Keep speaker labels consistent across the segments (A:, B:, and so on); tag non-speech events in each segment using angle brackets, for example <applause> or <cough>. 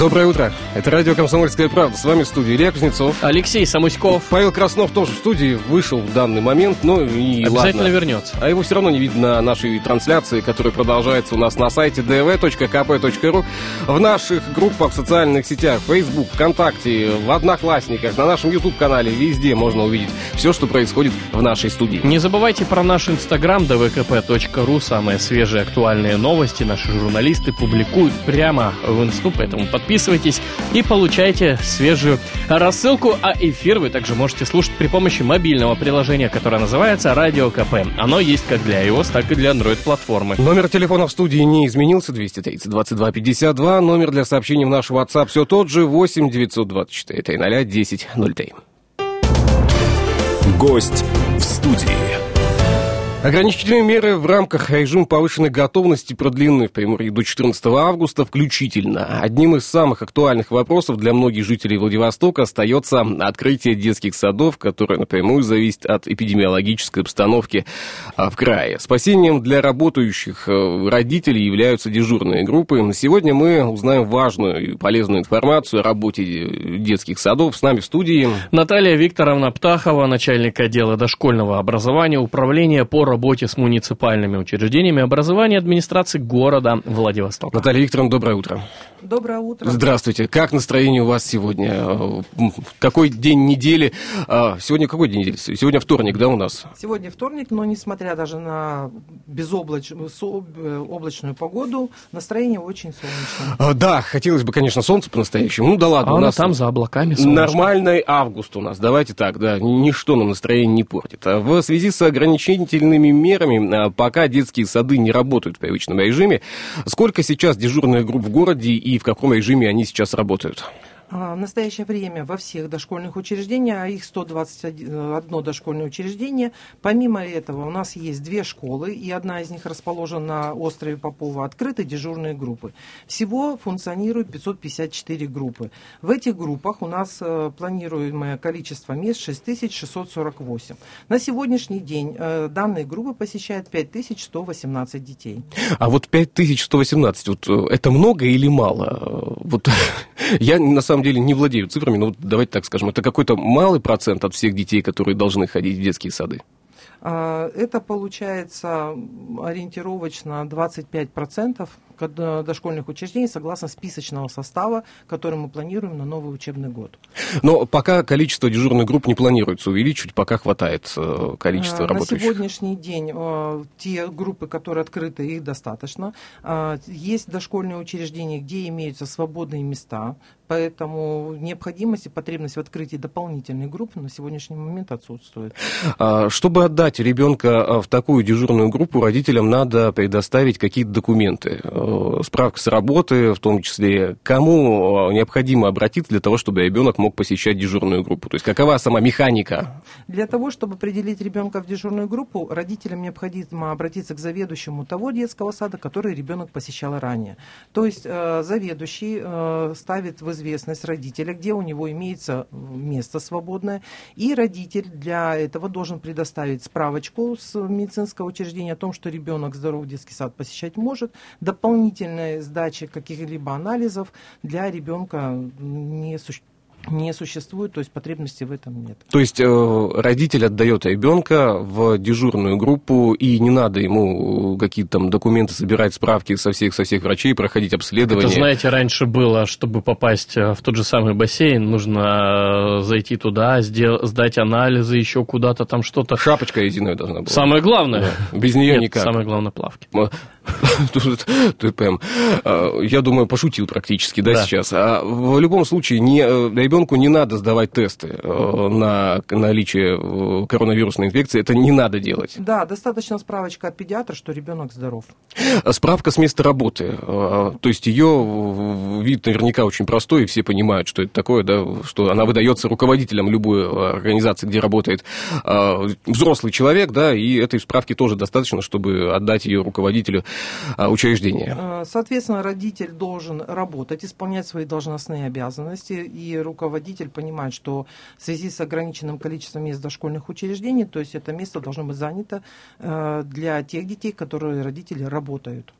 A: Доброе утро. Это радио «Комсомольская правда». С вами в студии Илья Кузнецов.
B: Алексей Самуськов.
A: Павел Краснов тоже в студии вышел в данный момент, ну и
B: Обязательно
A: ладно.
B: вернется.
A: А его все равно не видно на нашей трансляции, которая продолжается у нас на сайте dv.kp.ru, в наших группах в социальных сетях, Facebook, ВКонтакте, в Одноклассниках, на нашем YouTube-канале, везде можно увидеть все, что происходит в нашей студии.
B: Не забывайте про наш инстаграм dvkp.ru. Самые свежие актуальные новости наши журналисты публикуют прямо в инсту, поэтому подписывайтесь и получайте свежую рассылку. А эфир вы также можете слушать при помощи мобильного приложения, которое называется Радио КП. Оно есть как для iOS, так и для Android-платформы.
A: Номер телефона в студии не изменился, 230 22 52. Номер для сообщений в наш WhatsApp все тот же, 8 924 300 10 03.
C: Гость в студии.
A: Ограничительные меры в рамках режима повышенной готовности продлены в Приморье до 14 августа включительно. Одним из самых актуальных вопросов для многих жителей Владивостока остается открытие детских садов, которое напрямую зависит от эпидемиологической обстановки а, в крае. Спасением для работающих э, родителей являются дежурные группы. Сегодня мы узнаем важную и полезную информацию о работе э, детских садов. С нами в студии
B: Наталья Викторовна Птахова, начальник отдела дошкольного образования, управления по работе с муниципальными учреждениями образования администрации города Владивостока.
A: Наталья Викторовна, доброе утро.
D: Доброе утро.
A: Здравствуйте. Как настроение у вас сегодня? Э, Какой день недели? А, Сегодня какой день недели? Сегодня вторник, да, у нас?
D: Сегодня вторник, но несмотря даже на безоблач... со- э, облачную погоду, настроение очень солнечное.
A: А, Да, хотелось бы, конечно, солнце по-настоящему. Ну да ладно,
B: А
A: у нас
B: там за облаками солнышко.
A: нормальный август у нас. Давайте так, да, ничто нам настроение не портит. А В связи с ограничительными мерами, а, пока детские сады не работают в привычном режиме, сколько сейчас дежурных групп в городе и в каком режиме они сейчас работают?
D: А, В настоящее время во всех дошкольных учреждениях, а их 121 дошкольное учреждение, помимо этого у нас есть две школы, и одна из них расположена на острове Попова, открыты дежурные группы. Всего функционирует 554 группы. В этих группах у нас э, планируемое количество мест 6648. На сегодняшний день э, данные группы посещают 5118 детей.
A: А вот 5118, вот э, это много или мало? Вот <laughs> я на самом деле не владею цифрами, но давайте так скажем, это какой-то малый процент от всех детей, которые должны ходить в детские сады.
D: А, Это получается ориентировочно 25% кад- э, дошкольных учреждений согласно списочного состава, который мы планируем на новый учебный год.
A: Но пока количество дежурных групп не планируется увеличивать, пока хватает э, количества
D: А, На
A: работающих.
D: сегодняшний день э, те группы, которые открыты, их достаточно. А, Есть дошкольные учреждения, где имеются свободные места, поэтому необходимость и потребность в открытии дополнительных групп на сегодняшний момент отсутствует.
A: А, Чтобы отдать ребенка а, в такую дежурную группу, родителям надо предоставить какие-то документы, э, справка с работы, в том числе, кому а, необходимо обратиться для того, чтобы ребенок мог посещать дежурную группу. То есть какова сама механика?
D: Для того, чтобы определить ребенка в дежурную группу, родителям необходимо обратиться к заведующему того детского сада, который ребенок посещал ранее. То есть э, заведующий э, ставит в известность родителя, где у него имеется место свободное, и родитель для этого должен предоставить справочку с медицинского учреждения о том, что ребенок здоровый детский сад посещать может, дополнительной сдачи каких-либо анализов для ребенка не существует не существует, то есть потребности в этом нет.
A: То есть э, родитель отдает ребенка в дежурную группу, и не надо ему какие-то там документы собирать, справки со всех, со всех врачей, проходить обследование.
B: Это, знаете, раньше было, чтобы попасть э, в тот же самый бассейн, нужно э, зайти туда, сдел- сдать анализы, еще куда-то там что-то.
A: Шапочка резиновая должна была.
B: Самое главное.
A: Без нее
B: Нет,
A: никак.
B: самое главное плавки. <laughs>
A: М, Ты прям, а, я думаю, пошутил практически, да,
B: Да.
A: сейчас. А в любом случае, не, э, ребенку не надо сдавать тесты э, на наличие э, коронавирусной инфекции. Это не надо делать.
D: Да, достаточно справочка от педиатра, что ребенок здоров.
A: Справка с места работы. э, То есть ее вид наверняка очень простой, и все понимают, что это такое, да, что она выдается руководителем любой организации, где работает взрослый человек, да, и этой справки тоже достаточно, чтобы отдать ее руководителю учреждения.
D: Э, Соответственно, родитель должен работать, исполнять свои должностные обязанности, и руководитель понимает, что в связи с ограниченным количеством мест дошкольных учреждений, то есть это место должно быть занято э, для тех детей, которые родители работают.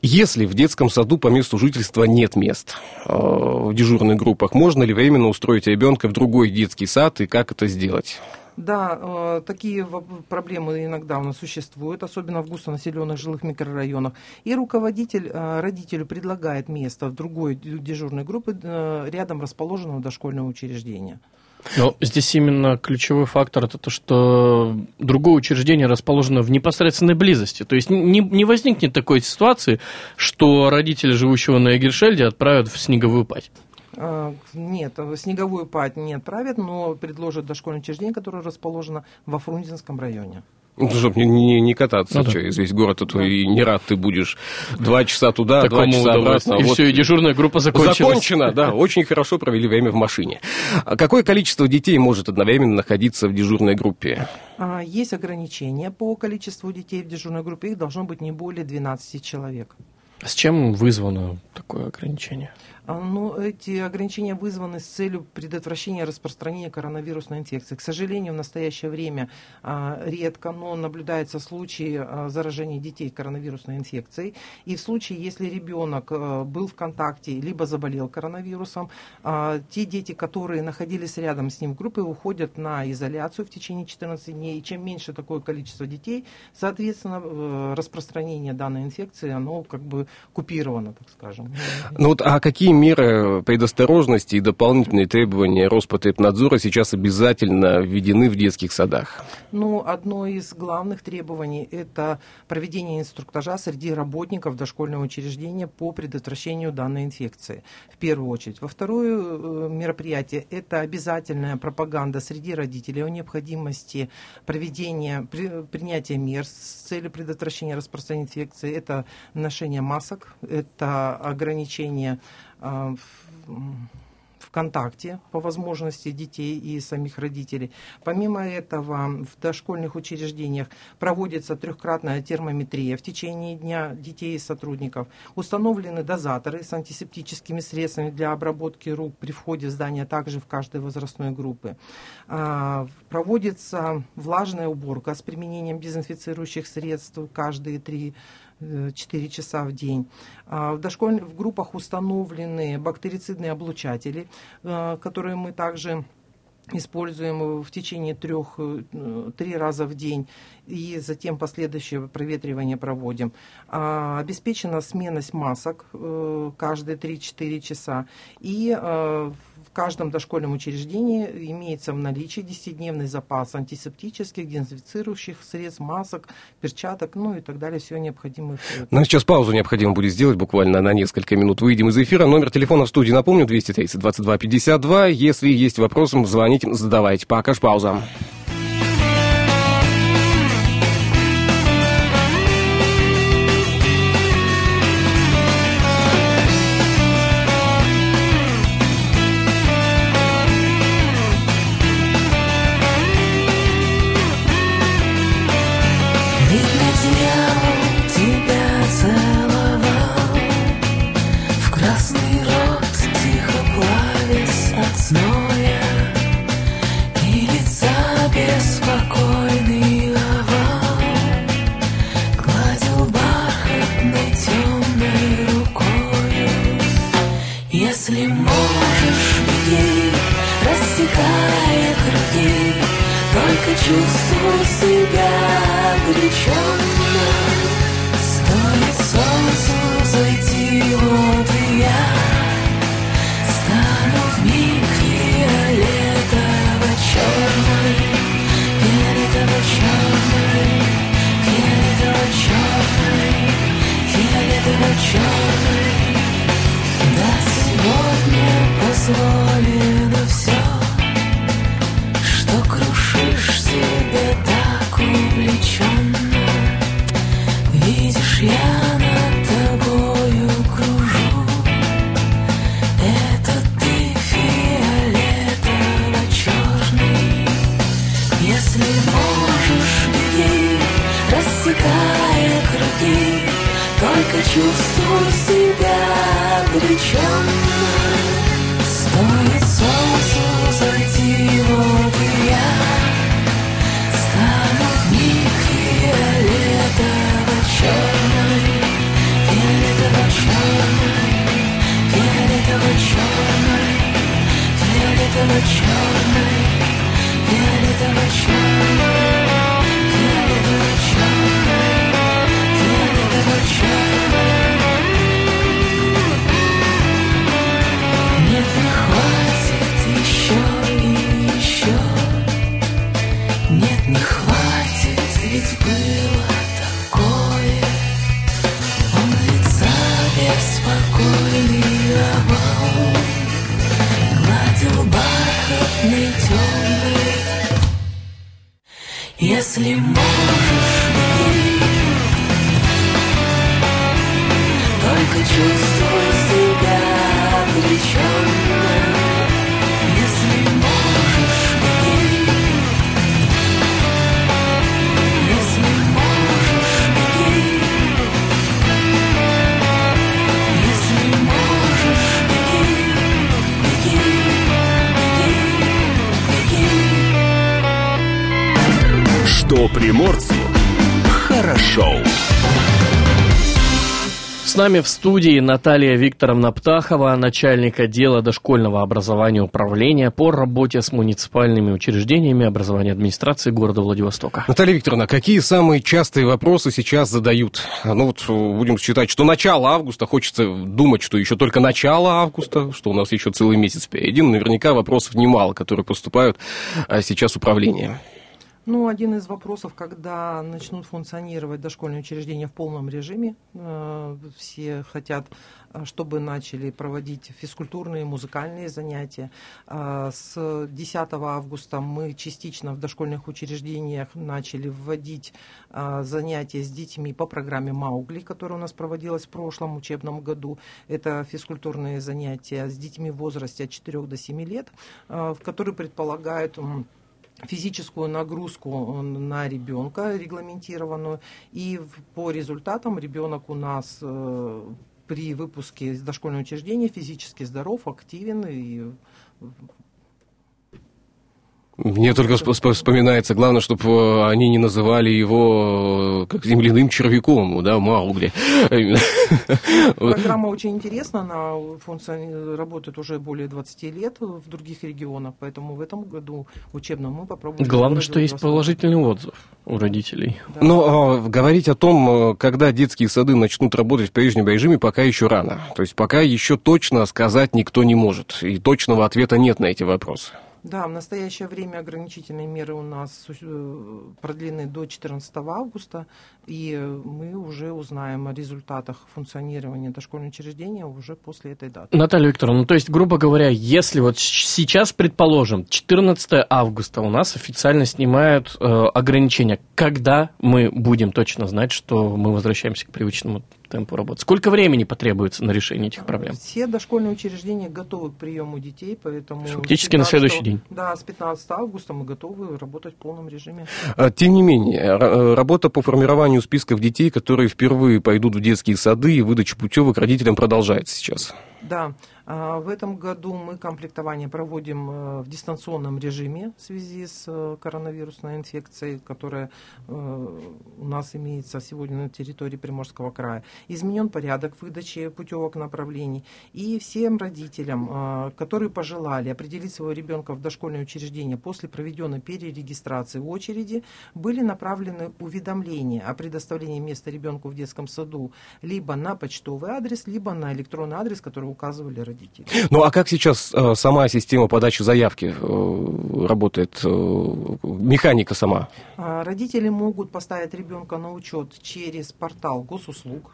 A: Если в детском саду по месту жительства нет мест э, в дежурных группах, можно ли временно устроить ребенка в другой детский сад и как это сделать?
D: Да, э, такие проблемы иногда у нас существуют, особенно в густонаселенных жилых микрорайонах. И руководитель э, родителю предлагает место в другой дежурной группе э, рядом расположенного дошкольного учреждения.
B: Но здесь именно ключевой фактор это то, что другое учреждение расположено в непосредственной близости. То есть не, не возникнет такой ситуации, что родители, живущего на Эгельшельде, отправят в снеговую пать.
D: Э, Нет, снеговую пать не отправят, но предложат дошкольное учреждение, которое расположено во Фрунзенском районе.
A: Ну, чтобы не, не- не кататься
B: Ну да.
A: через весь город, а то и не рад ты будешь. Два часа туда, два
B: Такому
A: часа обратно.
B: И
A: Вот
B: все, и дежурная группа закончилась.
A: Закончено, да. Очень хорошо провели время в машине. А Какое количество детей может одновременно находиться в дежурной группе?
D: А, Есть ограничения по количеству детей в дежурной группе, их должно быть не более 12 человек.
B: С чем вызвано такое ограничение?
D: А, Ну, эти ограничения вызваны с целью предотвращения распространения коронавирусной инфекции. К сожалению, в настоящее время а, редко, но наблюдаются случаи а, заражения детей коронавирусной инфекцией. И в случае, если ребенок был в контакте, либо заболел коронавирусом, те дети, которые находились рядом с ним в группе, уходят на изоляцию в течение 14 дней. И чем меньше такое количество детей, соответственно, э, распространение данной инфекции, оно как бы купировано, так скажем.
A: Ну вот, а какие меры предосторожности и дополнительные требования Роспотребнадзора сейчас обязательно введены в детских садах?
D: Ну, одно из главных требований – это проведение инструктажа среди работников дошкольного учреждения по предотвращению данной инфекции, в первую очередь. Во второе э, мероприятие – это обязательная пропаганда среди родителей о необходимости проведения, при- принятия мер с целью предотвращения распространения инфекции. Это ношение масок, это ограничение а, в- м, в контакте по возможности детей и самих родителей. Помимо этого, в дошкольных учреждениях проводится трехкратная термометрия в течение дня детей и сотрудников. Установлены дозаторы с антисептическими средствами для обработки рук при входе в здание, а также в каждой возрастной группы. А, Проводится влажная уборка с применением дезинфицирующих средств каждые три 4 часа в день. А В дошкольных в группах установлены бактерицидные облучатели, э, которые мы также используем в течение трех, э, три раза в день и затем последующее проветривание проводим. А, Обеспечена сменность масок э, каждые 3-4 часа. И э, каждом дошкольном учреждении имеется в наличии 10-дневный запас антисептических, дезинфицирующих средств, масок, перчаток, ну и так далее, все необходимое.
A: Нам сейчас паузу необходимо будет сделать буквально на несколько минут. Выйдем из эфира. Номер телефона в студии, напомню, 230 22 52. Если есть вопросы, звоните, задавайте. Пока ж пауза.
E: Нет, не хватит, ведь было такое. Он лица беспокойный овал Гладил бархатный темный Если можешь, беги Только чувствуй
C: Что приморцу хорошо.
B: С нами в студии Наталья Викторовна Птахова, начальник отдела дошкольного образования управления по работе с муниципальными учреждениями образования администрации города Владивостока.
A: Наталья Викторовна, какие самые частые вопросы сейчас задают? Ну вот будем считать, что начало августа, хочется думать, что еще только начало августа, что у нас еще целый месяц впереди. Наверняка вопросов немало, которые поступают а, сейчас в управление.
D: Ну, один из вопросов, когда начнут функционировать дошкольные учреждения в полном режиме, э, все хотят, э, чтобы начали проводить физкультурные, музыкальные занятия. Э, С 10 августа мы частично в дошкольных учреждениях начали вводить занятия с детьми по программе Маугли, которая у нас проводилась в прошлом учебном году. Это физкультурные занятия с детьми в возрасте от 4 до 7 лет, в которые предполагают физическую нагрузку на ребенка регламентированную. И по результатам ребенок у нас э, при выпуске из дошкольного учреждения физически здоров, активен и
A: Мне только всп- всп- вспоминается, главное, чтобы они не называли его э, как земляным червяком, да, Маугли. Вот.
D: Программа очень интересна, она функциони- работает уже более 20 лет в других регионах, поэтому в этом году учебном мы попробуем.
B: Главное, что есть положительный отзыв у родителей.
D: Да.
A: Но а, говорить о том, э, когда детские сады начнут работать в прежнем режиме, пока еще рано. То есть пока еще точно сказать никто не может. И точного ответа нет на эти вопросы.
D: Да, в настоящее время ограничительные меры у нас э, продлены до 14 августа, и мы уже узнаем о результатах функционирования дошкольного учреждения уже после этой даты.
B: Наталья Викторовна, ну то есть, грубо говоря, если вот сейчас, предположим, 14 августа у нас официально снимают э, ограничения, когда мы будем точно знать, что мы возвращаемся к привычному темпу работы? Сколько времени потребуется на решение этих проблем?
D: Все дошкольные учреждения готовы к приему детей, поэтому...
B: Фактически на
D: 15
B: следующий день.
D: Да, с 15 августа мы готовы работать в полном режиме.
A: А, Тем не менее, э, работа по формированию списков детей, которые впервые пойдут в детские сады и выдача путевок родителям продолжается сейчас.
D: Да, а, в этом году мы комплектование проводим э, в дистанционном режиме в связи с э, коронавирусной инфекцией, которая э, у нас имеется сегодня на территории Приморского края. Изменен порядок выдачи путевок направлений. И всем родителям, которые пожелали определить своего ребенка в дошкольное учреждение после проведенной перерегистрации в очереди, были направлены уведомления о предоставлении места ребенку в детском саду либо на почтовый адрес, либо на электронный адрес, который указывали родители.
A: Ну а как сейчас э, сама система подачи заявки э, работает? э, Механика сама?
D: А, Родители могут поставить ребенка на учет через портал госуслуг.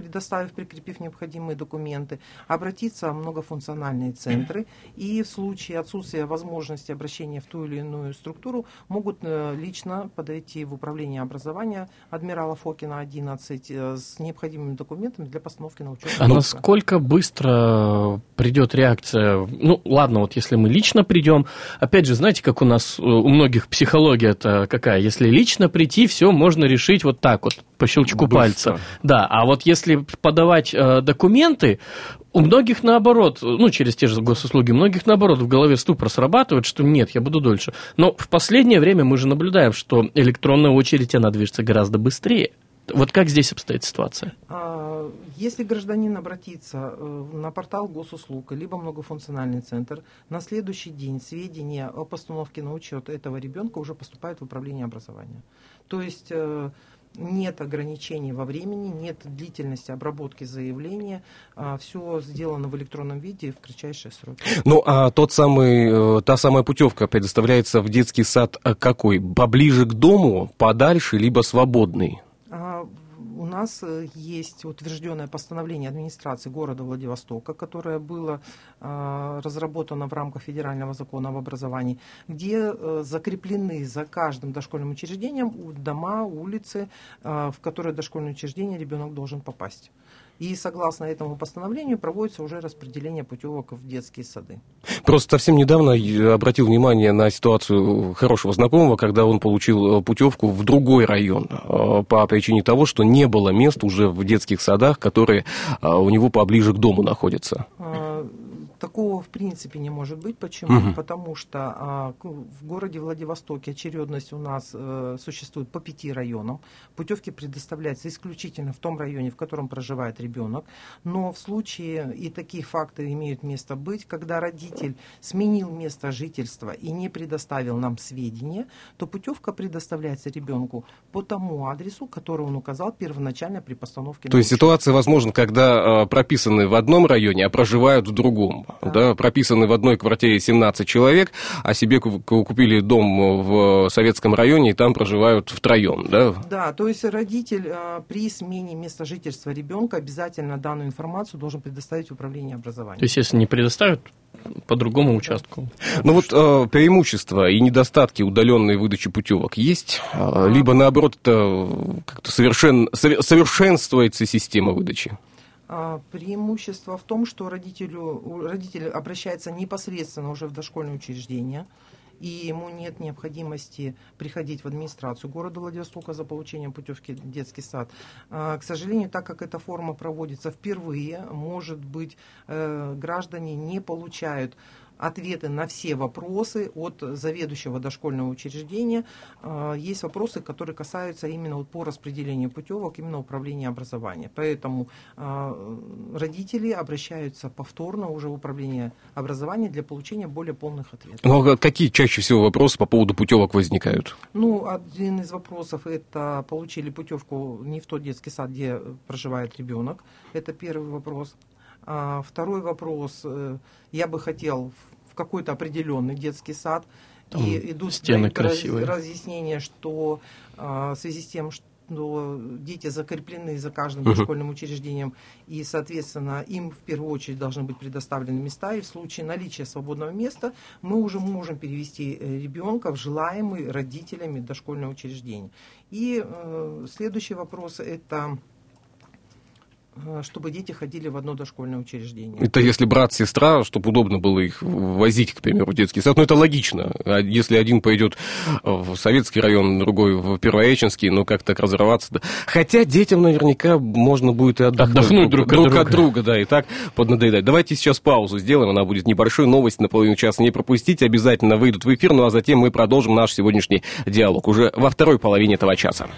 D: Предоставив, прикрепив необходимые документы, обратиться в многофункциональные центры и в случае отсутствия возможности обращения в ту или иную структуру могут э, лично подойти в управление образования адмирала Фокина 11 э, с необходимыми документами для постановки на учет.
B: А насколько быстро придет реакция? Ну, ладно, вот если мы лично придем, опять же, знаете, как у нас, э, у многих психология это какая? Если лично прийти, все можно решить вот так вот, по щелчку
A: Быстро.
B: пальца. Да, а вот если подавать э, документы, у многих наоборот, ну, через те же госуслуги, многих наоборот в голове ступор срабатывает, что нет, я буду дольше. Но в последнее время мы же наблюдаем, что электронная очередь, она движется гораздо быстрее. Вот как здесь обстоит ситуация?
D: А, Если гражданин обратится э, на портал госуслуг, либо многофункциональный центр, на следующий день сведения о постановке на учет этого ребенка уже поступают в управление образования. То есть э, нет ограничений во времени, нет длительности обработки заявления, все сделано в электронном виде в кратчайшие сроки.
A: Ну, а тот самый, э, та самая путевка предоставляется в детский сад э, какой? Поближе к дому, подальше, либо свободный?
D: Нас э, есть утвержденное постановление администрации города Владивостока, которое было а, разработано в рамках федерального закона об образовании, где э, закреплены за каждым дошкольным учреждением дома, улицы, а, в которые дошкольное учреждение ребенок должен попасть. И согласно этому постановлению проводится уже распределение путевок в детские сады.
A: Просто совсем недавно обратил внимание на ситуацию хорошего знакомого, когда он получил э, путевку в другой район э, по причине того, что не было мест уже в детских садах, которые э, у него поближе к дому находятся.
D: А, Такого в принципе не может быть. Почему?
A: Мгм.
D: Потому что а, в городе Владивостоке очередность у нас э, существует по пяти районам. Путевки предоставляются исключительно в том районе, в котором проживает ребенок. Но в случае, и такие факты имеют место быть, когда родитель сменил место жительства и не предоставил нам сведения, то путевка предоставляется ребенку по тому адресу, который он указал первоначально при постановке
A: То есть ситуация возможна, когда э, прописаны в одном районе, а проживают в другом.
D: Да.
A: Прописаны в одной квартире 17 человек, а себе ку- ку- купили дом в советском районе, и там проживают втроем. Да?
D: Да, то есть родитель э, при смене места жительства ребенка обязательно данную информацию должен предоставить в управление образования.
B: То есть, если не предоставят, по другому участку.
A: Ну вот э, преимущества и недостатки удаленной выдачи путевок есть, Э, либо наоборот это как-то совершен, сове- совершенствуется система выдачи.
D: А, Преимущество в том, что родителю, родитель обращается непосредственно уже в дошкольное учреждение, и ему нет необходимости приходить в администрацию города Владивостока за получением путевки в детский сад. А, К сожалению, так как эта форма проводится впервые, может быть, э, граждане не получают ответы на все вопросы от заведующего дошкольного учреждения. А, Есть вопросы, которые касаются именно вот по распределению путевок, именно управления образования. Поэтому а, родители обращаются повторно уже в управление образования для получения более полных ответов.
A: Ну а какие чаще всего вопросы по поводу путевок возникают?
D: Ну, один из вопросов это получили путевку не в тот детский сад, где проживает ребенок. Это первый вопрос. А второй вопрос. э, Я бы хотел в- какой-то определенный детский сад.
B: Там
D: и идут
B: стены красивые.
D: разъяснения, что а, в связи с тем, что дети закреплены за каждым
A: Мгм.
D: дошкольным учреждением, и, соответственно, им в первую очередь должны быть предоставлены места, и в случае наличия свободного места мы уже можем перевести э, ребенка в желаемый родителями дошкольное учреждение. И э, следующий вопрос это чтобы дети ходили в одно дошкольное учреждение.
A: Это если брат, сестра, чтобы удобно было их возить, к примеру, в детский сад. Ну, это логично. А если один пойдет в советский район, другой в Первоэчинский, ну, как так разорваться? Да. Хотя детям наверняка можно будет и отдохнуть,
B: Отдохнуть друг от
A: друг
B: друга.
A: от друга, да, и так поднадоедать. Давайте сейчас паузу сделаем, она будет небольшой, новость на половину часа не пропустите, обязательно выйдут в эфир, ну, а затем мы продолжим наш сегодняшний диалог уже во второй половине этого часа.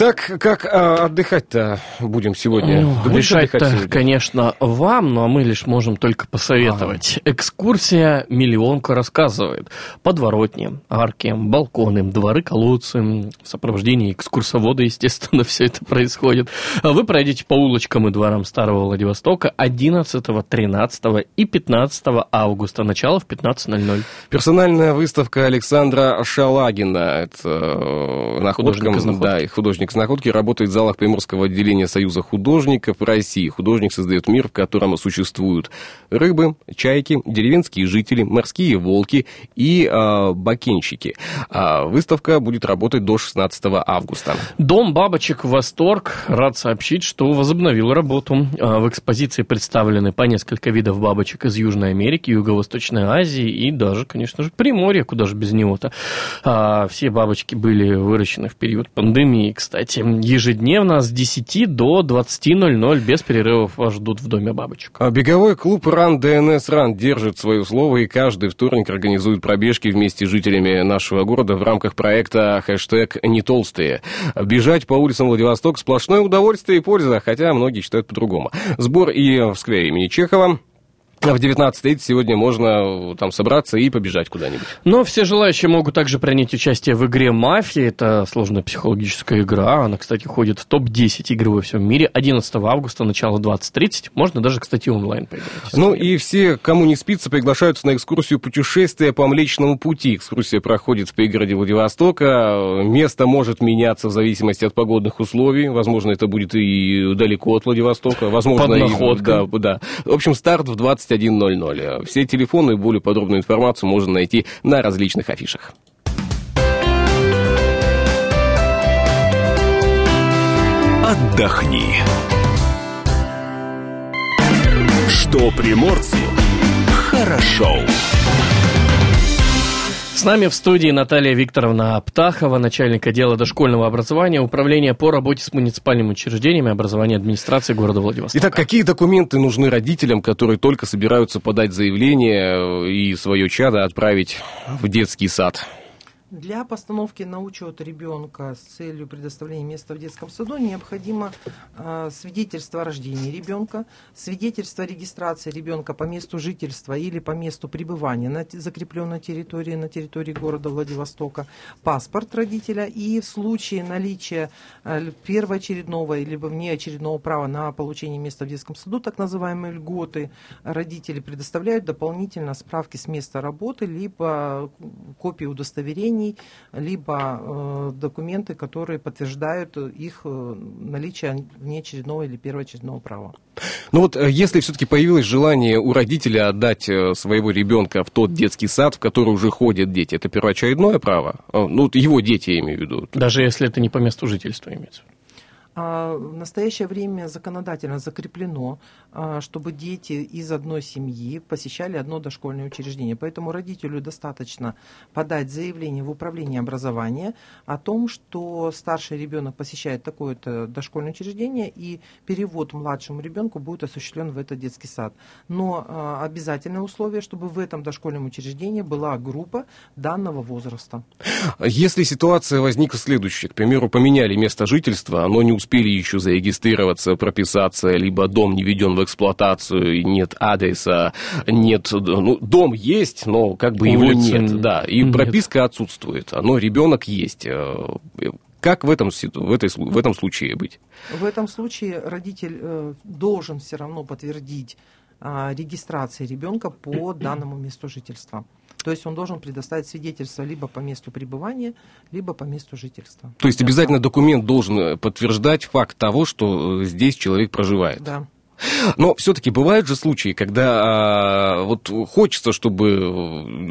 A: Итак, как а, отдыхать-то будем сегодня?
B: Ну, решать-то,
A: сегодня?
B: конечно, вам, но мы лишь можем только посоветовать. Экскурсия «Миллионка рассказывает». Подворотни, арки, балконы, дворы, колодцы. В сопровождении экскурсовода, естественно, <laughs> все это происходит. А Вы пройдете по улочкам и дворам Старого Владивостока 11, 13 и 15 августа. Начало в 15.00.
A: Персональная выставка Александра Шалагина. Это э, находка,
B: Художник.
A: Да, и художник из находки. Работает в залах Приморского отделения Союза художников России. Художник создает мир, в котором существуют рыбы, чайки, деревенские жители, морские волки и э, бакенщики. А выставка будет работать до 16 августа.
B: Дом бабочек «Восторг» рад сообщить, что возобновил работу. А, В экспозиции представлены по несколько видов бабочек из Южной Америки, Юго-Восточной Азии и даже, конечно же, Приморья, куда же без него-то. А, Все бабочки были выращены в период пандемии, кстати. Ежедневно с 10 до 20.00 без перерывов вас ждут в Доме бабочек.
A: А Беговой клуб «Ран ДНС Ран» держит свое слово и каждый вторник организует пробежки вместе с жителями нашего города в рамках проекта хэштег «Не толстые». Бежать по улицам Владивостока сплошное удовольствие и польза, хотя многие считают по-другому. Сбор и в сквере имени Чехова. А В 19.30 сегодня можно э, там собраться и побежать куда-нибудь.
B: Но все желающие могут также принять участие в игре «Мафия». Это сложная психологическая игра. Она, кстати, ходит в топ-10 игр во всем мире. 11 августа, начало 20.30. Можно даже, кстати, онлайн поиграть.
A: Ну и все, кому не спится, приглашаются на экскурсию путешествия по Млечному пути. Экскурсия проходит в пригороде Владивостока. Место может меняться в зависимости от погодных условий. Возможно, это будет и далеко от Владивостока. Возможно,
B: Под
A: и-
B: находкой.
A: да, да. В общем, старт в 21.00. Все телефоны и более подробную информацию можно найти на различных афишах.
C: Отдохни. Что приморцу хорошо.
B: С нами в студии Наталья Викторовна Птахова, начальник отдела дошкольного образования, управления по работе с муниципальными учреждениями образования администрации города Владивостока.
A: Итак, какие документы нужны родителям, которые только собираются подать заявление э, и свое чадо отправить в детский сад?
D: Для постановки на учет ребенка с целью предоставления места в детском саду необходимо э, свидетельство о рождении ребенка, свидетельство о регистрации ребенка по месту жительства или по месту пребывания на закрепленной территории, на территории города Владивостока, паспорт родителя и в случае наличия э, первоочередного либо внеочередного права на получение места в детском саду, так называемые льготы, родители предоставляют дополнительно справки с места работы, либо копии удостоверений, либо э, документы, которые подтверждают их э, наличие внеочередного или первоочередного права.
A: Ну вот, э, если все-таки появилось желание у родителя отдать э, своего ребенка в тот детский сад, в который уже ходят дети, это первоочередное право? Э, Ну, его дети, я имею в виду.
B: Даже если это не по месту жительства имеется.
D: А, В настоящее время законодательно закреплено, чтобы дети из одной семьи посещали одно дошкольное учреждение. Поэтому родителю достаточно подать заявление в управление образования о том, что старший ребенок посещает такое-то дошкольное учреждение, и перевод младшему ребенку будет осуществлен в этот детский сад. Но а, обязательное условие, чтобы в этом дошкольном учреждении была группа данного возраста.
A: Если ситуация возникла следующая, к примеру, поменяли место жительства, но не успели еще зарегистрироваться, прописаться, либо дом не введен в эксплуатацию, нет адреса, нет, ну, дом есть, но как бы его
B: Улицы
A: нет, да, и
B: нет.
A: прописка отсутствует, но ребенок есть. Э, Как в этом, в, этой, в этом случае быть?
D: В этом случае родитель э, должен все равно подтвердить а, регистрации ребенка по <clears throat> данному месту жительства. То есть он должен предоставить свидетельство либо по месту пребывания, либо по месту жительства.
A: То есть обязательно документ должен э, подтверждать факт того, что здесь человек проживает.
D: Да.
A: Но все-таки бывают же случаи, когда а, вот хочется, чтобы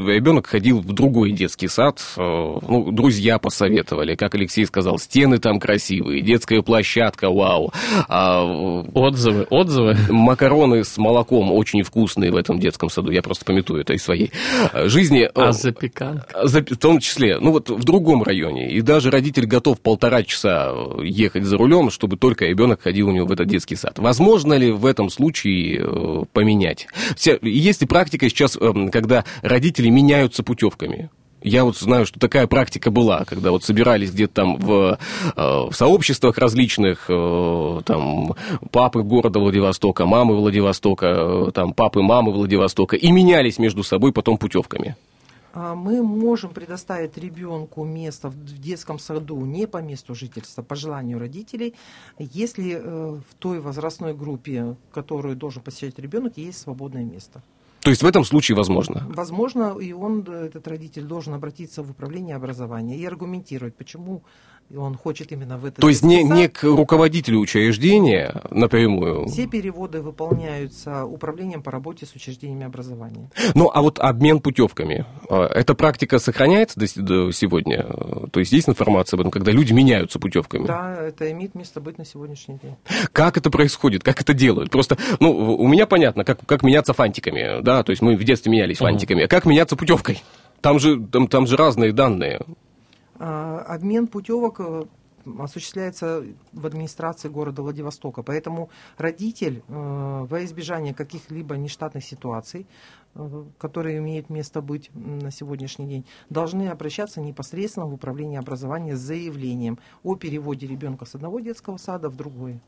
A: ребенок ходил в другой детский сад, э, ну, друзья посоветовали, как Алексей сказал, стены там красивые, детская площадка, вау, а,
B: Отзывы, отзывы.
A: макароны с молоком очень вкусные в этом детском саду, я просто пометую это из своей э, жизни.
B: А
A: Э,
B: запеканка?
A: за- В том числе, ну вот в другом районе. И даже родитель готов полтора часа ехать за рулем, чтобы только ребенок ходил у него в этот детский сад. Возможно ли в этом случае э, поменять? Вся- Есть ли практика сейчас, эм, когда родители меняются путевками? Я вот знаю, что такая практика была, когда вот собирались где-то там в, э, в сообществах различных, э, там, папы города Владивостока, мамы Владивостока, э, там, папы, мамы Владивостока, и менялись между собой потом путевками.
D: А Мы можем предоставить ребенку место в детском саду не по месту жительства, по желанию родителей, если э, в той возрастной группе, которую должен посещать ребенок, есть свободное место.
A: То есть в этом случае возможно.
D: Возможно, и он, э, этот родитель, должен обратиться в управление образования и аргументировать, почему он хочет именно в этот
A: То есть не, не к руководителю учреждения напрямую.
D: Все переводы выполняются управлением по работе с учреждениями образования.
A: Ну, а вот обмен путевками. э, Эта практика сохраняется до, до сегодня? То есть есть информация об этом, когда люди меняются путевками?
D: Да, это имеет место быть на сегодняшний день.
A: Как это происходит? Как это делают? Просто, ну, у меня понятно, как, как меняться фантиками, да, то есть мы в детстве менялись фантиками. А как меняться путевкой? Там же, там, там же разные данные.
D: А, Обмен путевок э, осуществляется в администрации города Владивостока. Поэтому родитель э, во избежание каких-либо нештатных ситуаций, э, которые имеют место быть на сегодняшний день, должны обращаться непосредственно в управление образования с заявлением о переводе ребенка с одного детского сада в другой.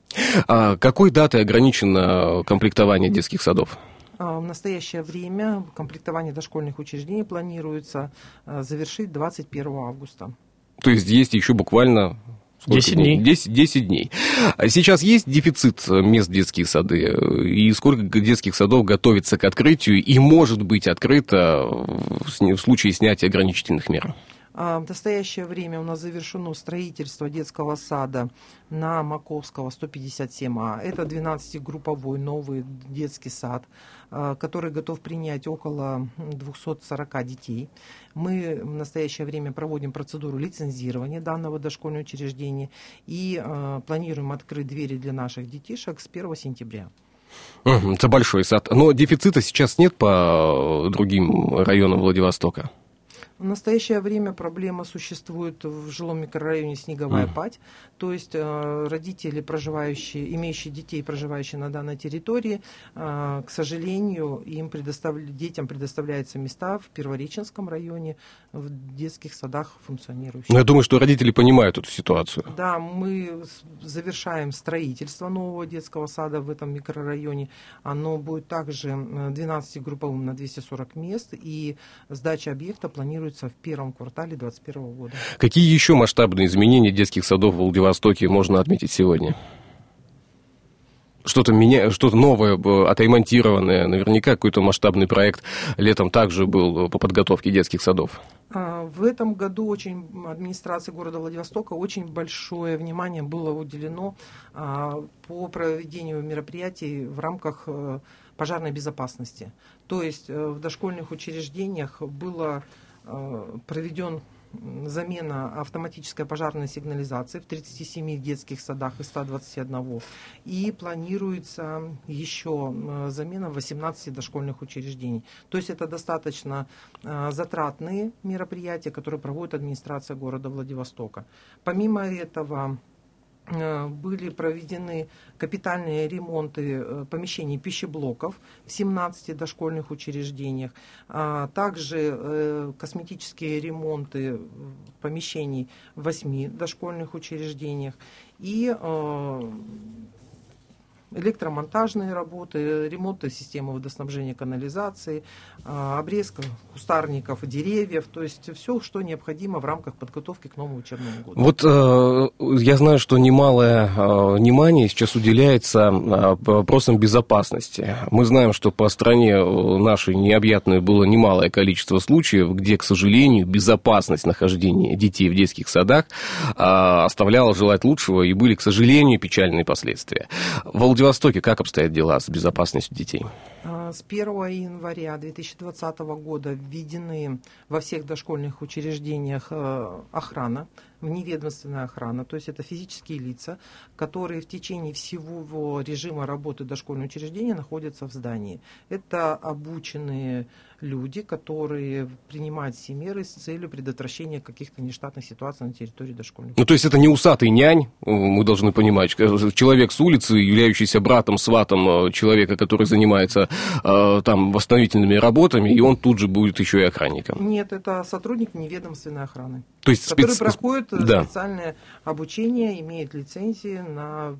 A: А какой датой ограничено комплектование детских садов?
D: А В настоящее время комплектование дошкольных учреждений планируется э, завершить 21 августа.
A: То есть есть еще буквально... сколько
B: 10 дней.
A: 10, 10 дней. А Сейчас есть дефицит э, мест в детские сады? И сколько детских садов готовится к открытию и может быть открыто сни- в случае снятия ограничительных мер?
D: А, В настоящее время у нас завершено строительство детского сада на Маковского 157А. Это 12-групповой новый детский сад, а, который готов принять около 240 детей. Мы в настоящее время проводим процедуру лицензирования данного дошкольного учреждения и а, планируем открыть двери для наших детишек с 1 сентября.
A: Это большой сад. Но дефицита сейчас нет по э, другим районам Владивостока?
D: В настоящее время проблема существует в жилом микрорайоне Снеговая
A: Мгм.
D: Пать. То есть э, родители, проживающие, имеющие детей, проживающие на данной территории, э, к сожалению, им предоставля- детям предоставляются места в Первореченском районе, в детских садах функционирующих.
A: Ну, я думаю, что родители понимают эту ситуацию.
D: Да, мы завершаем строительство нового детского сада в этом микрорайоне. Оно будет также э, 12-групповым на 240 мест, и сдача объекта планируется в первом квартале 2021 года.
A: Какие еще масштабные изменения детских садов в Владивостоке можно отметить сегодня? Что-то, меня, что-то новое, э, отремонтированное, наверняка какой-то масштабный проект летом также был э, по подготовке детских садов.
D: А, В этом году очень администрации города Владивостока очень большое внимание было уделено а, по проведению мероприятий в рамках э, пожарной безопасности. То есть в дошкольных учреждениях было проведен замена автоматической пожарной сигнализации в 37 детских садах и 121. И планируется еще э, замена в 18 дошкольных учреждений. То есть это достаточно э, затратные мероприятия, которые проводит администрация города Владивостока. Помимо этого, э, были проведены капитальные ремонты э, помещений пищеблоков в 17 дошкольных учреждениях, а также э, косметические ремонты помещений в 8 дошкольных учреждениях. И э, электромонтажные работы, ремонты системы водоснабжения канализации, а, обрезка кустарников, деревьев, то есть все, что необходимо в рамках подготовки к новому учебному году.
A: Вот э, я знаю, что немалое э, внимание сейчас уделяется э, вопросам безопасности. Мы знаем, что по стране нашей необъятной было немалое количество случаев, где, к сожалению, безопасность нахождения детей в детских садах оставляла желать лучшего, и были, к сожалению, печальные последствия. В Владивостоке как обстоят дела с безопасностью детей?
D: А, С 1 января 2020 года введены во всех дошкольных учреждениях э, охрана, вневедомственная охрана, то есть это физические лица, которые в течение всего режима работы дошкольного учреждения находятся в здании. Это обученные люди, которые принимают все меры с целью предотвращения каких-то нештатных ситуаций на территории дошкольных
A: Ну, то есть это не усатый нянь, мы должны понимать, э, человек с улицы, являющийся братом, сватом э, человека, который занимается э, там восстановительными работами, и он тут же будет еще и охранником.
D: Нет, это сотрудник неведомственной охраны,
A: То есть
D: который
A: спец-
D: проходит
A: да.
D: специальное обучение, имеет лицензии на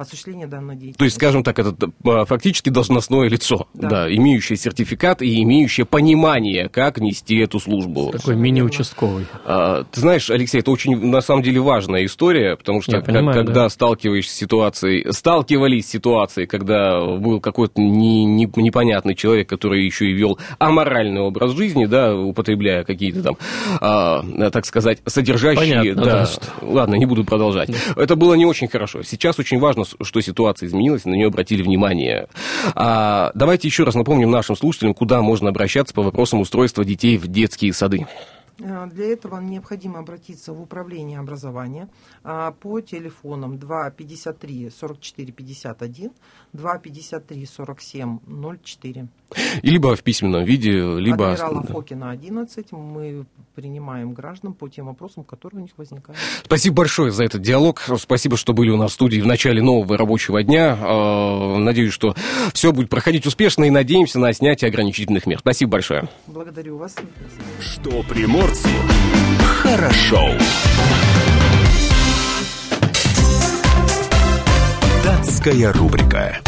D: м, осуществление данной деятельности.
A: То есть, скажем так, это э, фактически должностное лицо, да.
D: Да.
A: имеющее сертификат и имеющее понимание, как нести эту службу.
B: Такой мини-участковый.
A: А, Ты знаешь, Алексей, это очень, на самом деле, важная история, потому что
B: Я
A: как-
B: понимаю,
A: когда
B: да.
A: сталкиваешься с ситуацией, сталкивались с ситуацией, когда был какой-то не- не- непонятный человек, который еще и вел аморальный образ жизни, да, употребляя какие-то там, а, так сказать, содержащие...
B: Понятно,
A: да,
B: да, что-
A: Ладно, не буду продолжать. Это было не очень хорошо. Сейчас очень важно, что ситуация изменилась, на нее обратили внимание. А, давайте еще раз напомним нашим слушателям, куда можно обращаться по вопросам устройства детей в детские сады.
D: Э, Для этого необходимо обратиться в управление образования а, по телефонам 253 44 51, 253 47 04.
A: И либо в письменном виде, либо...
D: Адмирала. Фокина 11 мы принимаем граждан по тем вопросам, которые у них возникают.
A: Спасибо большое за этот диалог. Спасибо, что были у нас в студии в начале нового рабочего дня. Э, Надеюсь, что все будет проходить успешно и надеемся на снятие ограничительных мер. Спасибо большое.
D: Благодарю вас.
C: Что приморцу хорошо. Датская рубрика.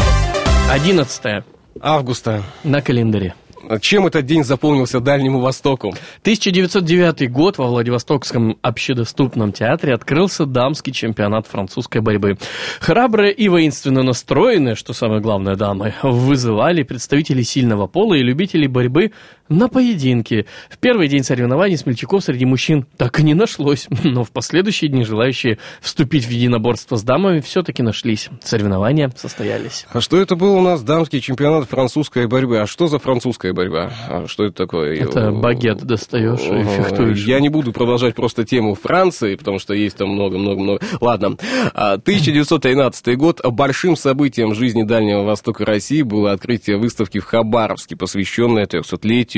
B: 11
A: Августа.
B: на календаре.
A: Чем этот день запомнился Дальнему Востоку?
B: 1909 год во Владивостокском общедоступном театре открылся дамский чемпионат французской борьбы. Храбрые и воинственно настроенные, что самое главное, дамы, вызывали представителей сильного пола и любителей борьбы на поединки. В первый день соревнований смельчаков среди мужчин так и не нашлось, <laughs> но в последующие дни желающие вступить в единоборство с дамами все-таки нашлись. Соревнования состоялись.
A: А что это был у нас дамский чемпионат французской борьбы? А что за французская борьба? А что это такое?
B: Это багет достаешь и фехтуешь.
A: Я не буду продолжать просто тему Франции, потому что есть там много-много-много. Ладно. А, 1913 год. Большим событием жизни Дальнего Востока России было открытие выставки в Хабаровске, посвященной 300-летию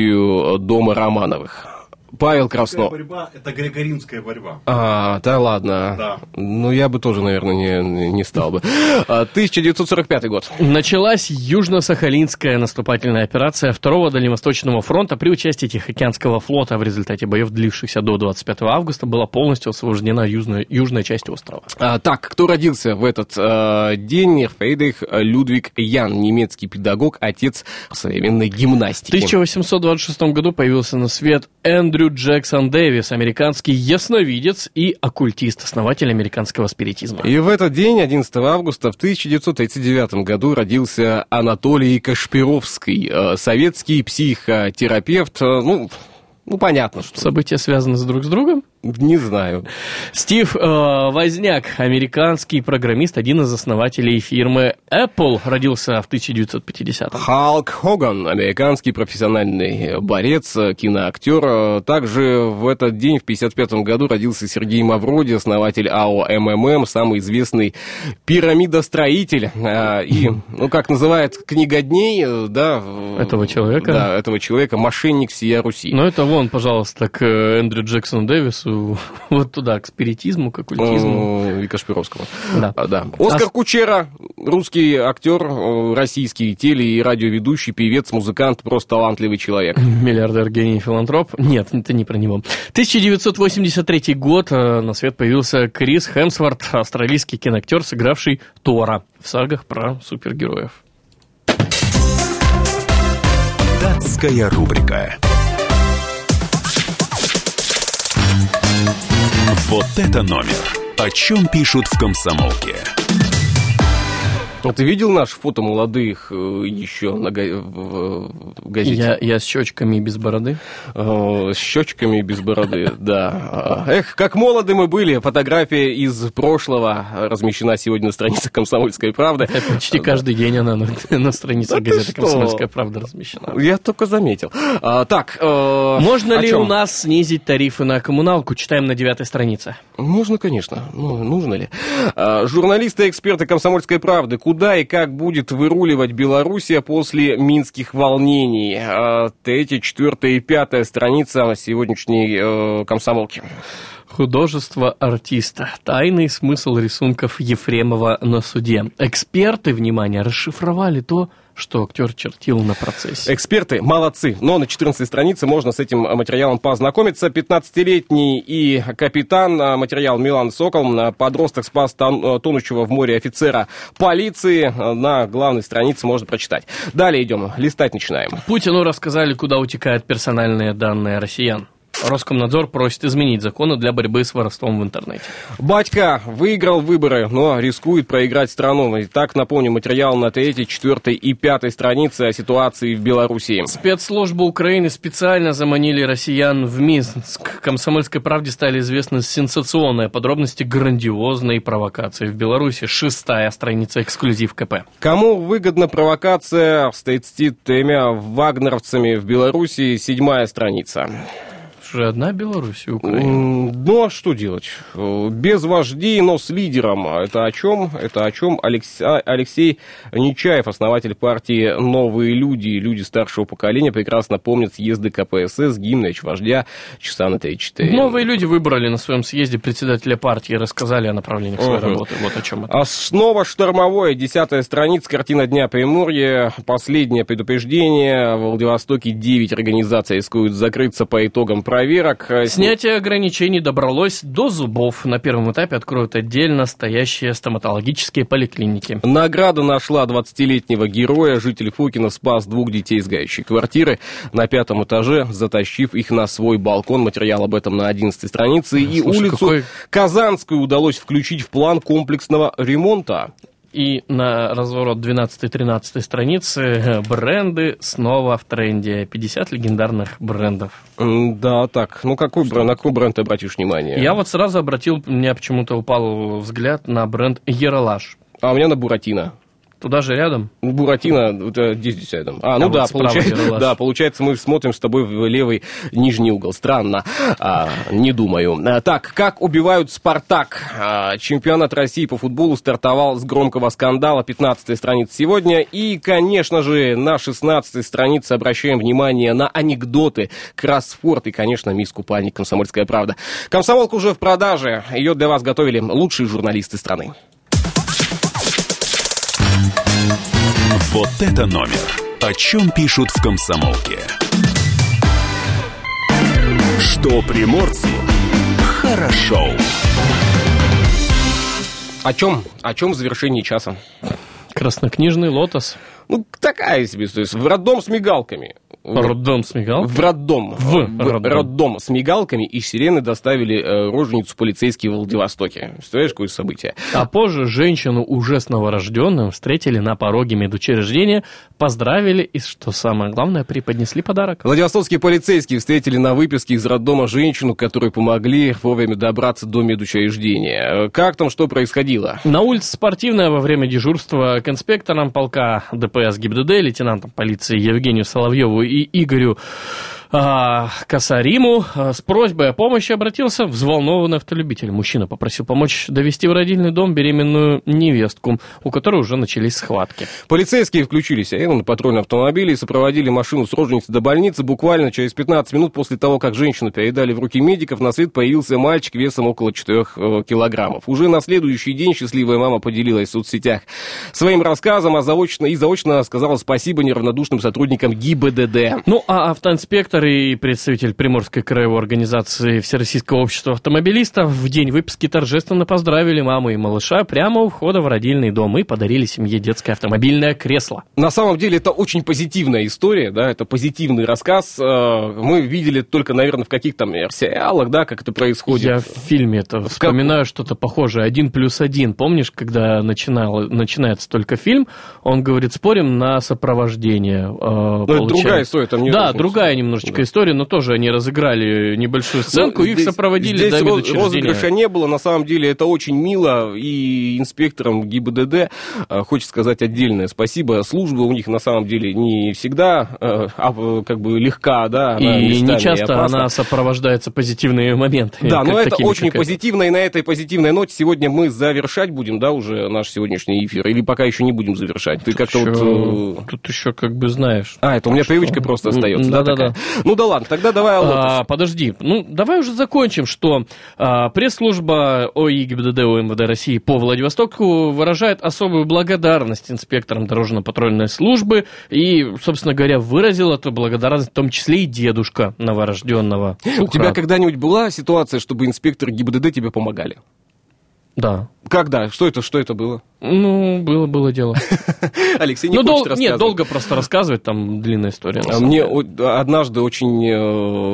A: Дома Романовых. Павел Красно.
F: борьба – это греко-римская борьба.
A: А, да ладно.
F: Да.
A: Ну, я бы тоже, наверное, не, не стал бы. А, 1945 год.
B: Началась Южно-Сахалинская наступательная операция Второго Дальневосточного фронта при участии Тихоокеанского флота. В результате боев, длившихся до 25 августа, была полностью освобождена южная, южная часть острова.
A: А, так, кто родился в этот а, день? Фрейдрих Людвиг Ян, немецкий педагог, отец современной
B: В
A: гимнастики.
B: 1826 году появился на свет Эндрю Джексон Дэвис, американский ясновидец и оккультист, основатель американского спиритизма.
A: И в этот день, 11 августа, в 1939 году родился Анатолий Кашпировский, э, советский психотерапевт. э, Ну, ну, понятно, что...
B: События связаны с друг с другом?
A: Не знаю.
B: Стив э, Возняк, американский программист, один из основателей фирмы Apple, родился в 1950-м.
A: Халк Хоган, американский профессиональный борец, киноактер. Также в этот день, в 55 году, родился Сергей Мавроди, основатель АО МММ, самый известный пирамидостроитель. А, И, <laughs> ну, как называют книгодней, э, да... в-
B: Этого человека?
A: Да, этого человека, мошенник всея Руси.
B: Ну, это вон, пожалуйста, к э, Эндрю Джексону Дэвису, <laughs> вот туда, к спиритизму, к оккультизму.
A: Э, Вика Шпировского.
B: Да.
A: А, да. Оскар
B: А
A: Кучера, русский актер, э, российский теле- и радиоведущий, певец, музыкант, просто талантливый человек.
B: Миллиардер, гений, филантроп. Нет, это не про него. 1983 год. э, На свет появился Крис Хемсворт, австралийский киноактер, сыгравший Тора в сагах про супергероев.
C: Датская рубрика. Вот это номер. О чем пишут в комсомолке?
A: А Ты видел наше фото молодых э, еще на га- в газете?
B: Я, я с щечками и без бороды.
A: Э, С щечками без бороды, да. Эх, как молоды мы были. Фотография из прошлого размещена сегодня на странице «Комсомольской правды».
B: Это почти каждый день она на, на странице газеты? «Комсомольская правда» размещена.
A: Я только заметил. А, так, э,
B: Можно ли у нас снизить тарифы на коммуналку? Читаем на девятой странице.
A: Можно, конечно. Ну, нужно ли? А, Журналисты и эксперты «Комсомольской правды». Куда и как будет выруливать Белоруссия после минских волнений? А, Третья, четвертая и пятая страница сегодняшней э, «Комсомолки».
B: Художество артиста. Тайный смысл рисунков Ефремова на суде. Эксперты, внимание, расшифровали то, что актер чертил на процессе.
A: Эксперты молодцы, но на 14 странице можно с этим материалом познакомиться. 15-летний и капитан, а, материал Милан Сокол, а, подросток спас тон- тонущего в море офицера полиции, а, на главной странице можно прочитать. Далее идем, листать начинаем.
B: Путину рассказали, куда утекают персональные данные россиян. Роскомнадзор просит изменить законы для борьбы с воровством в интернете.
A: Батька выиграл выборы, но рискует проиграть страну. Итак, напомню, материал на третьей, четвертой и пятой странице о ситуации в Белоруссии.
B: Спецслужбы Украины специально заманили россиян в Минск. Комсомольской правде стали известны сенсационные подробности грандиозной провокации в Беларуси. Шестая страница эксклюзив КП.
A: Кому выгодна провокация, стоит тремя вагнеровцами в Белоруссии, седьмая страница.
B: Уже одна Беларусь и Украина.
A: Ну, а что делать? Без вождей, но с лидером. А Это о чем? Это о чем Алекс- а, Алексей Нечаев, основатель партии «Новые люди», люди старшего поколения, прекрасно помнят съезды КПСС, гимн, речь вождя, часа на 3-4.
B: Новые люди выбрали на своем съезде председателя партии рассказали о направлениях своей
A: Мгм.
B: работы. Вот о чем это.
A: А снова штормовое, десятая страница, картина Дня Приморья, последнее предупреждение, в Владивостоке 9 организаций рискуют закрыться по итогам проверок. Э,
B: Снятие ограничений добралось до зубов. На первом этапе откроют отдельно стоящие стоматологические поликлиники.
A: Награда нашла 20-летнего героя. Житель Фокина спас двух детей из горящей квартиры на пятом этаже, затащив их на свой балкон. Материал об этом на 11 странице. И
B: Слушай,
A: улицу
B: какой-
A: Казанскую удалось включить в план комплексного ремонта.
B: И на разворот 12-13 страницы э, бренды снова в тренде. 50 легендарных брендов.
A: Да, так. Ну, какой бренд, на какой бренд ты обратишь внимание?
B: Я вот сразу обратил, у меня почему-то упал взгляд на бренд Ералаш.
A: А у меня на Буратино.
B: Туда же рядом.
A: Буратино, это здесь, здесь рядом. А, ну
B: А
A: да,
B: вот
A: получается, да, получается, мы смотрим с тобой в левый нижний угол. Странно, А, не думаю. А, Так, как убивают Спартак? А, Чемпионат России по футболу стартовал с громкого скандала, 15 страница сегодня. И, конечно же, на 16 странице обращаем внимание на анекдоты, кроссфорд и, конечно, мисс Купальник «Комсомольская правда». Комсомолка уже в продаже. Ее для вас готовили лучшие журналисты страны.
C: Вот это номер. О чем пишут в комсомолке? Что приморцу хорошо.
A: О чем? О чем в завершении часа?
B: Краснокнижный лотос.
A: Ну, такая себе, то есть в роддом с мигалками.
B: Роддом с мигалкой?
A: В роддом.
B: В роддом.
A: роддом с мигалками и сирены доставили э, роженицу полицейские в Владивостоке. Представляешь, какое событие?
B: А позже женщину уже с новорожденным встретили на пороге медучреждения, поздравили и, что самое главное, преподнесли подарок.
A: Владивостокские полицейские встретили на выписке из роддома женщину, которой помогли вовремя добраться до медучреждения. Как там, что происходило?
B: На улице Спортивная во время дежурства к инспекторам полка ДПС ГИБДД, лейтенантам полиции Евгению Соловьеву и Игорю а, Касариму а, с просьбой о помощи обратился взволнованный автолюбитель. Мужчина попросил помочь довести в родильный дом беременную невестку, у которой уже начались схватки.
A: Полицейские включились а на патрульный автомобиль и сопроводили машину с роженицей до больницы. Буквально через 15 минут после того, как женщину передали в руки медиков, на свет появился мальчик весом около 4 э, килограммов. Уже на следующий день счастливая мама поделилась в соцсетях своим рассказом, а заочно и заочно сказала спасибо неравнодушным сотрудникам ГИБДД.
B: Ну, а автоинспектор и представитель Приморской краевой организации Всероссийского общества автомобилистов в день выписки торжественно поздравили маму и малыша прямо у входа в родильный дом и подарили семье детское автомобильное кресло.
A: На самом деле это очень позитивная история, да, это позитивный рассказ. Э, Мы видели только, наверное, в каких-то сериалах, да, как это происходит.
B: Я в фильме это вспоминаю что-то похожее. Один плюс один. Помнишь, когда начинал, начинается только фильм, он говорит, спорим на сопровождение. э,
A: Ну, это другая история, там не
B: Да, другая немножечко история, но тоже они разыграли небольшую сценку,
A: Ну,
B: их
A: здесь-
B: сопроводили
A: здесь
B: до
A: роз- розыгрыша не было, на самом деле это очень мило, и инспекторам ГИБДД э, хочется сказать отдельное спасибо. Служба у них на самом деле не всегда э, а, как бы легка, да, она
B: И
A: местами
B: не часто
A: опасна.
B: она сопровождается позитивными моментами.
A: Да, но это
B: такими,
A: очень позитивно, и на этой позитивной ноте сегодня мы завершать будем, да, уже наш сегодняшний эфир, или пока еще не будем завершать? Ты как-то вот... э,
B: Тут еще как бы знаешь.
A: А, это у меня привычка просто остается, да,
B: Да-да-да.
A: такая? Ну да ладно, тогда давай о Лотосе.
B: А, подожди, ну давай уже закончим, что а, пресс-служба ОИ ГИБДД УМВД России по Владивостоку выражает особую благодарность инспекторам дорожно-патрульной службы и, собственно говоря, выразил эту благодарность в том числе и дедушка новорожденного.
A: У тебя когда-нибудь была ситуация, чтобы инспекторы ГИБДД тебе помогали?
B: Да.
A: Когда? Что это, что это было?
B: Ну, было, было дело. <laughs>
A: Алексей не
B: Ну,
A: хочет
B: дол-
A: рассказывать.
B: нет, долго просто рассказывать, там длинная история.
A: А Мне однажды очень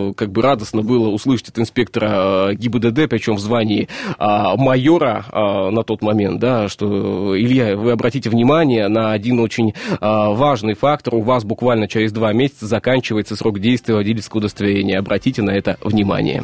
A: э, как бы радостно было услышать от инспектора э, ГИБДД, причем в звании а, майора а, на тот момент, да, что Илья, вы обратите внимание на один очень важный фактор. У вас буквально через два месяца заканчивается срок действия водительского удостоверения. Обратите на это внимание.